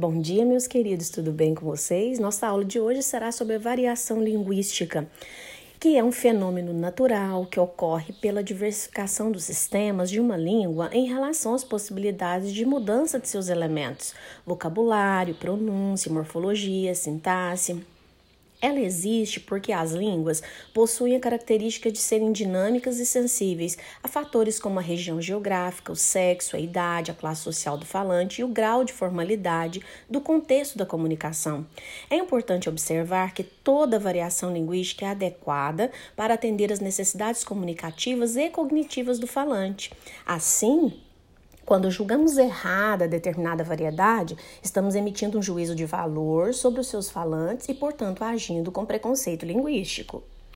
Bom dia, meus queridos, tudo bem com vocês? Nossa aula de hoje será sobre a variação linguística, que é um fenômeno natural que ocorre pela diversificação dos sistemas de uma língua em relação às possibilidades de mudança de seus elementos, vocabulário, pronúncia, morfologia, sintaxe ela existe porque as línguas possuem a característica de serem dinâmicas e sensíveis a fatores como a região geográfica, o sexo, a idade, a classe social do falante e o grau de formalidade do contexto da comunicação. É importante observar que toda variação linguística é adequada para atender às necessidades comunicativas e cognitivas do falante. Assim, quando julgamos errada determinada variedade, estamos emitindo um juízo de valor sobre os seus falantes e, portanto, agindo com preconceito linguístico.